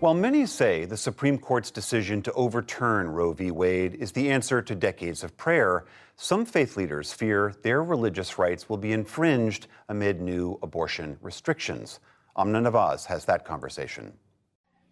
While many say the Supreme Court's decision to overturn Roe v. Wade is the answer to decades of prayer, some faith leaders fear their religious rights will be infringed amid new abortion restrictions. Amna Nawaz has that conversation.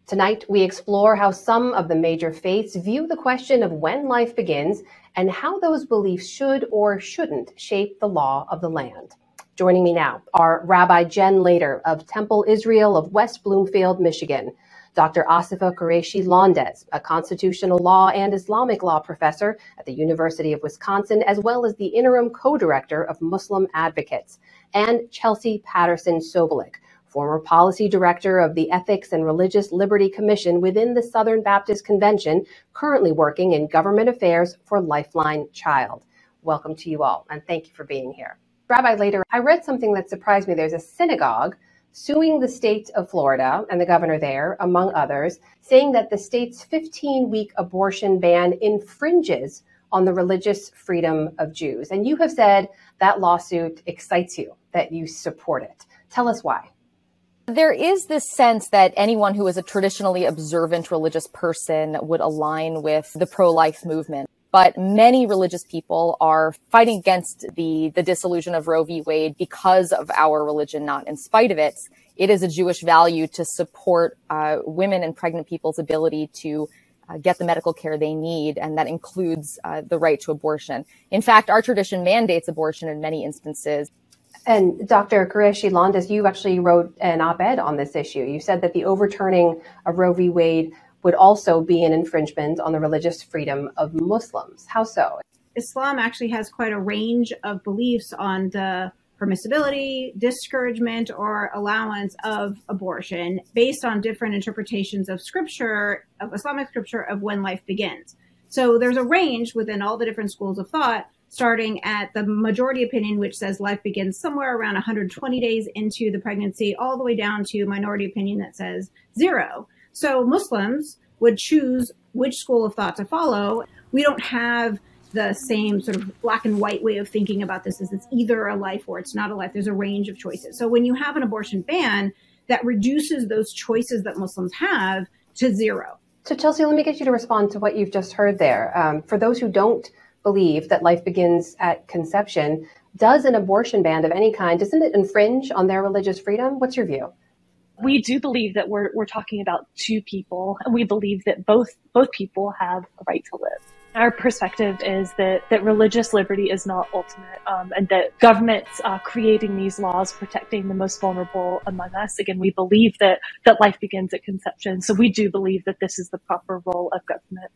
Tonight, we explore how some of the major faiths view the question of when life begins and how those beliefs should or shouldn't shape the law of the land. Joining me now are Rabbi Jen Lader of Temple Israel of West Bloomfield, Michigan, Dr. Asifa Quraishi Lander, a constitutional law and Islamic law professor at the University of Wisconsin, as well as the interim co-director of Muslim Advocates, and Chelsea Patterson Sobolik, former policy director of the Ethics and Religious Liberty Commission within the Southern Baptist Convention, currently working in government affairs for Lifeline Child. Welcome to you all, and thank you for being here. Rabbi Lader, I read something that surprised me. There's a synagogue suing the state of Florida and the governor there, among others, saying that the state's 15 week abortion ban infringes on the religious freedom of Jews. And you have said that lawsuit excites you, that you support it. Tell us why. There is this sense that anyone who is a traditionally observant religious person would align with the pro-life movement. But many religious people are fighting against the, the dissolution of Roe v. Wade because of our religion, not in spite of it. It is a Jewish value to support uh, women and pregnant people's ability to uh, get the medical care they need, and that includes uh, the right to abortion. In fact, our tradition mandates abortion in many instances. And Dr. Quraishi Lander, you actually wrote an op-ed on this issue. You said that the overturning of Roe v. Wade would also be an infringement on the religious freedom of Muslims. How so? Islam actually has quite a range of beliefs on the permissibility, discouragement, or allowance of abortion based on different interpretations of scripture, of Islamic scripture, of when life begins. So there's a range within all the different schools of thought starting at the majority opinion, which says life begins somewhere around 120 days into the pregnancy, all the way down to minority opinion that says zero. So Muslims would choose which school of thought to follow. We don't have the same sort of black and white way of thinking about this as it's either a life or it's not a life. There's a range of choices. So when you have an abortion ban, that reduces those choices that Muslims have to zero. So Chelsea, let me get you to respond to what you've just heard there. Um, for those who don't believe that life begins at conception, does an abortion ban of any kind, doesn't it infringe on their religious freedom? What's your view? We do believe that we're, we're talking about two people, and we believe that both, both people have a right to live. Our perspective is that, that religious liberty is not ultimate, um, and that governments uh, creating these laws protecting the most vulnerable among us. Again, we believe that, that life begins at conception. So we do believe that this is the proper role of government.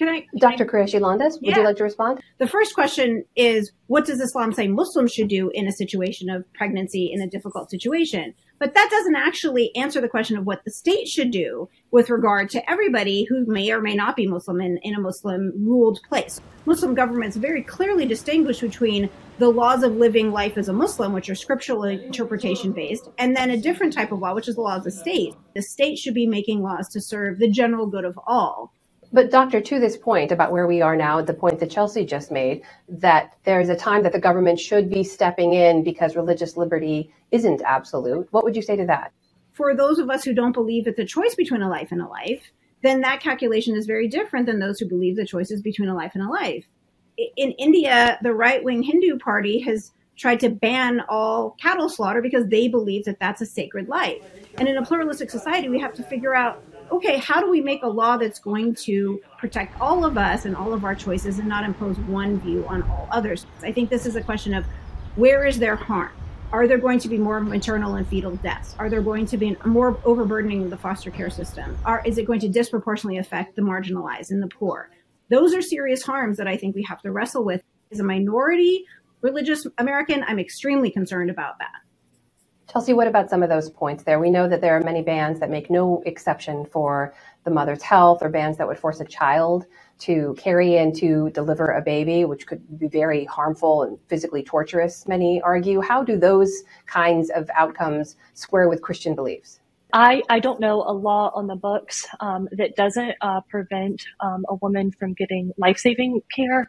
Can I, can Dr. Quraishi Lander, would yeah. you like to respond? The first question is, what does Islam say Muslims should do in a situation of pregnancy in a difficult situation? But that doesn't actually answer the question of what the state should do with regard to everybody who may or may not be Muslim in, in a Muslim ruled place. Muslim governments very clearly distinguish between the laws of living life as a Muslim, which are scriptural interpretation based, and then a different type of law, which is the law of the state. The state should be making laws to serve the general good of all but doctor, to this point about where we are now, the point that Chelsea just made, that there's a time that the government should be stepping in because religious liberty isn't absolute. What would you say to that? For those of us who don't believe it's a choice between a life and a life, then that calculation is very different than those who believe the choice is between a life and a life. In India, the right wing Hindu party has tried to ban all cattle slaughter because they believe that that's a sacred life. And in a pluralistic society, we have to figure out okay, how do we make a law that's going to protect all of us and all of our choices and not impose one view on all others? I think this is a question of where is there harm? Are there going to be more maternal and fetal deaths? Are there going to be more overburdening of the foster care system? Are, is it going to disproportionately affect the marginalized and the poor? Those are serious harms that I think we have to wrestle with. As a minority religious American, I'm extremely concerned about that. Chelsea, what about some of those points there? We know that there are many bans that make no exception for the mother's health or bans that would force a child to carry and to deliver a baby, which could be very harmful and physically torturous, many argue. How do those kinds of outcomes square with Christian beliefs? I, I don't know a law on the books um, that doesn't uh, prevent um, a woman from getting life saving care.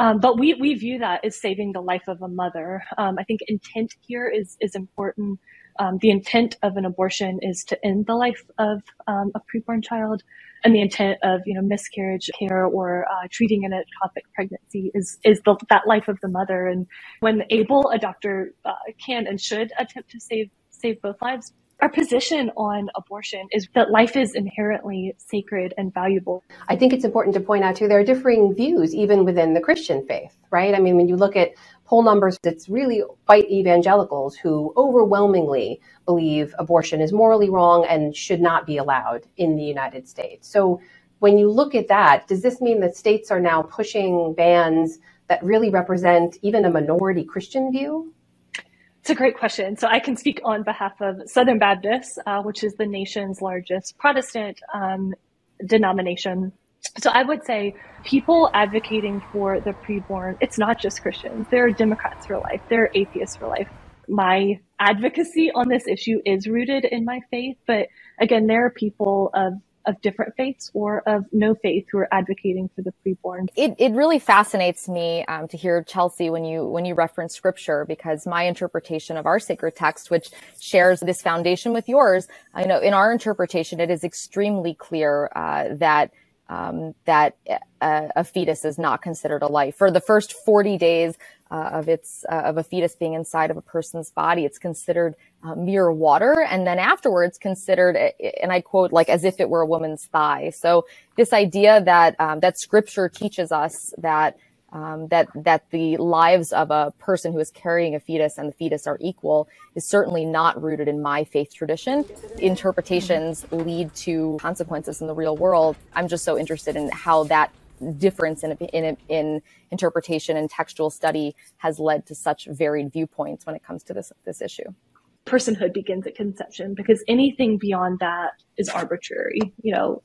Um, but we, we view that as saving the life of a mother. Um, I think intent here is, is important. um, the intent of an abortion is to end the life of um, a preborn child, and the intent of you know miscarriage care or uh, treating an ectopic pregnancy is is the, that life of the mother. And when able, a doctor uh, can and should attempt to save save both lives our position on abortion is that life is inherently sacred and valuable. I think it's important to point out too there are differing views even within the Christian faith, right? I mean, when you look at poll numbers, it's really white evangelicals who overwhelmingly believe abortion is morally wrong and should not be allowed in the United States. So when you look at that, does this mean that states are now pushing bans that really represent even a minority Christian view? It's a great question. So I can speak on behalf of Southern Baptists, uh, which is the nation's largest Protestant um, denomination. So I would say people advocating for the preborn, it's not just Christians. There are Democrats for life. There are atheists for life. My advocacy on this issue is rooted in my faith, but again, there are people of of different faiths or of no faith who are advocating for the preborn. It, it really fascinates me um, to hear Chelsea when you when you reference scripture because my interpretation of our sacred text, which shares this foundation with yours, I know in our interpretation it is extremely clear uh, that um, that a, a, fetus is not considered a life. For the first 40 days uh, of its uh, of a fetus being inside of a person's body, it's considered uh, mere water, and then afterwards considered, and I quote, like as if it were a woman's thigh. So this idea that um, that Scripture teaches us that um, that that the lives of a person who is carrying a fetus and the fetus are equal is certainly not rooted in my faith tradition. Interpretations lead to consequences in the real world. I'm just so interested in how that difference in, in, in interpretation and textual study has led to such varied viewpoints when it comes to this this issue. Personhood begins at conception because anything beyond that is arbitrary. You know,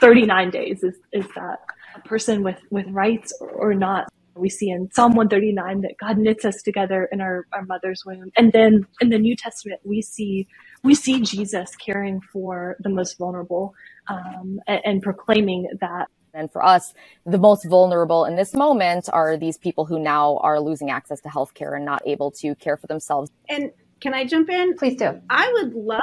39 days is, is that a person with, with rights or, not. We see in Psalm 139 that God knits us together in our, our mother's womb. And then in the New Testament, we see, we see Jesus caring for the most vulnerable, um, and, and proclaiming that and for us, the most vulnerable in this moment are these people who now are losing access to healthcare and not able to care for themselves. And can I jump in? Please do. I would love,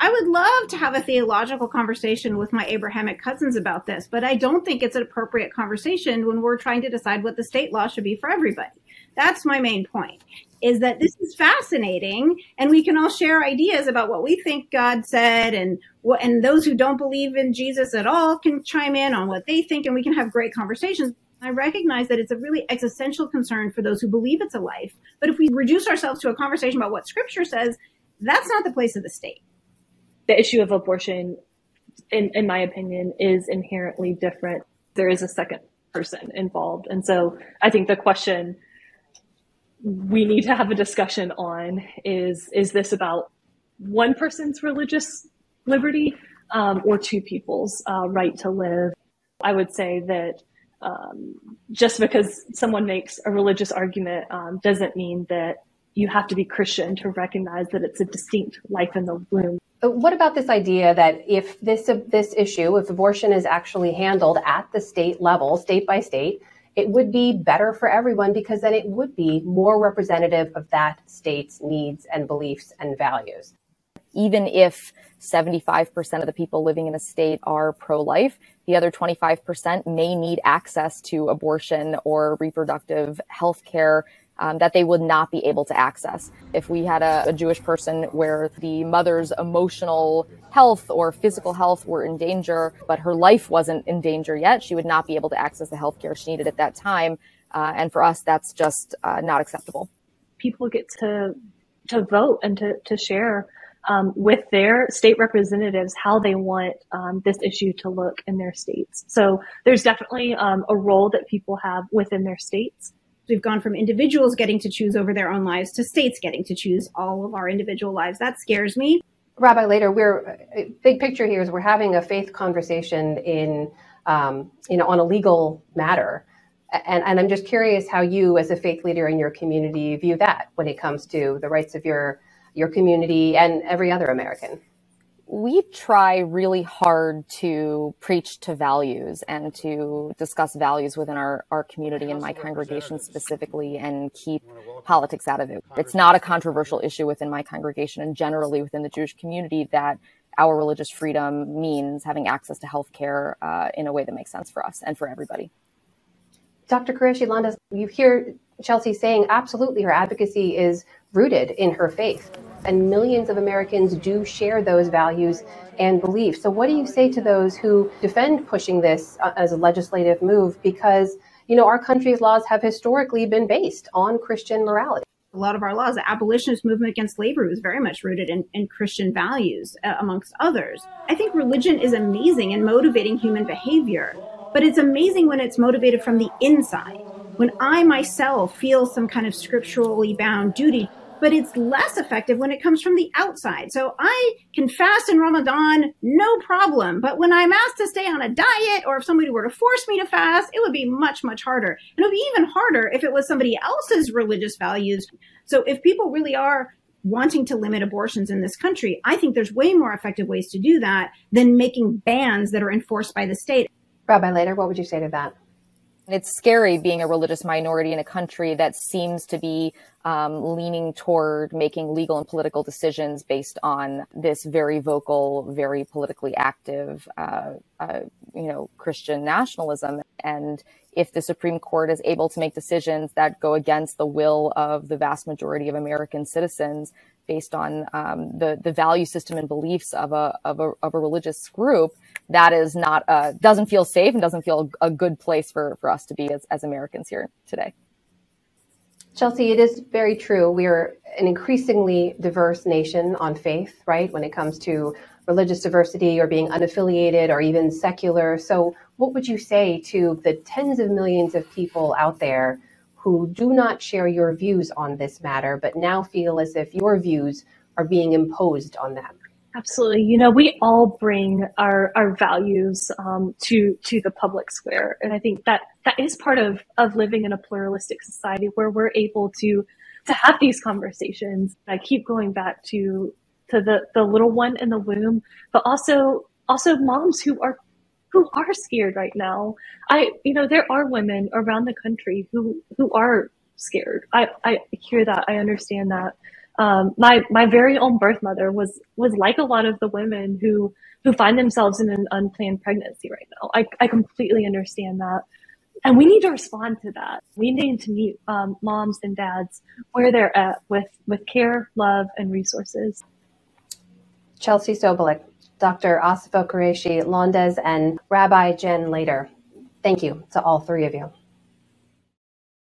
I would love to have a theological conversation with my Abrahamic cousins about this, but I don't think it's an appropriate conversation when we're trying to decide what the state law should be for everybody. That's my main point. Is that this is fascinating, and we can all share ideas about what we think God said, and what, and those who don't believe in Jesus at all can chime in on what they think, and we can have great conversations. I recognize that it's a really existential concern for those who believe it's a life. But if we reduce ourselves to a conversation about what scripture says, that's not the place of the state. The issue of abortion, in, in my opinion, is inherently different. There is a second person involved. And so I think the question we need to have a discussion on is is this about one person's religious liberty um, or two people's uh, right to live? I would say that um, just because someone makes a religious argument um, doesn't mean that you have to be Christian to recognize that it's a distinct life in the womb. Uh, what about this idea that if this uh, this issue, if abortion is actually handled at the state level, state by state, it would be better for everyone because then it would be more representative of that state's needs and beliefs and values. Even if 75% of the people living in a state are pro life, the other 25% may need access to abortion or reproductive health care um, that they would not be able to access. If we had a, a, Jewish person where the mother's emotional health or physical health were in danger, but her life wasn't in danger yet, she would not be able to access the health care she needed at that time. Uh, and for us, that's just uh, not acceptable. People get to to vote and to, to share um, with their state representatives how they want um, this issue to look in their states. So there's definitely um, a role that people have within their states. We've gone from individuals getting to choose over their own lives to states getting to choose all of our individual lives. That scares me. Rabbi Lader we're big picture here is we're having a faith conversation in um, you know on a legal matter. And, and I'm just curious how you, as a faith leader in your community, view that when it comes to the rights of your your community and every other American? We try really hard to preach to values and to discuss values within our, our community and my congregation specifically and keep politics out of it. It's not a controversial issue within my congregation and generally within the Jewish community that our religious freedom means having access to health care uh, in a way that makes sense for us and for everybody. Dr. Quraishi Lander, you hear Chelsea saying absolutely her advocacy is rooted in her faith. And millions of Americans do share those values and beliefs. So, what do you say to those who defend pushing this uh, as a legislative move? Because, you know, our country's laws have historically been based on Christian morality. A lot of our laws, the abolitionist movement against slavery was very much rooted in, in Christian values, uh, amongst others. I think religion is amazing in motivating human behavior, but it's amazing when it's motivated from the inside when I myself feel some kind of scripturally bound duty, but it's less effective when it comes from the outside. So I can fast in Ramadan, no problem. But when I'm asked to stay on a diet or if somebody were to force me to fast, it would be much, much harder. And it would be even harder if it was somebody else's religious values. So if people really are wanting to limit abortions in this country, I think there's way more effective ways to do that than making bans that are enforced by the state. Rabbi Lader, what would you say to that? It's scary being a religious minority in a country that seems to be um, leaning toward making legal and political decisions based on this very vocal, very politically active, uh, uh, you know, Christian nationalism. And if the Supreme Court is able to make decisions that go against the will of the vast majority of American citizens, based on um, the the value system and beliefs of a, of a of a religious group, that is not uh, doesn't feel safe and doesn't feel a good place for for us to be as, as Americans here today. Chelsea, it is very true. We are an increasingly diverse nation on faith, right? When it comes to religious diversity or being unaffiliated or even secular. So, what would you say to the tens of millions of people out there who do not share your views on this matter, but now feel as if your views are being imposed on them? Absolutely. You know, we all bring our, our values um, to to the public square, and I think that that is part of of living in a pluralistic society where we're able to to have these conversations. I keep going back to to the the little one in the womb, but also also moms who are who are scared right now. I, you know, there are women around the country who, who are scared. I, I hear that. I understand that. Um, my, my very own birth mother was, was like a lot of the women who, who find themselves in an unplanned pregnancy right now. I, I completely understand that. And we need to respond to that. We need to meet um, moms and dads where they're at with, with care, love, and resources. Chelsea Sobolik, Dr. Asifa Quraishi Lander, and Rabbi Jen Lader. Thank you to all three of you.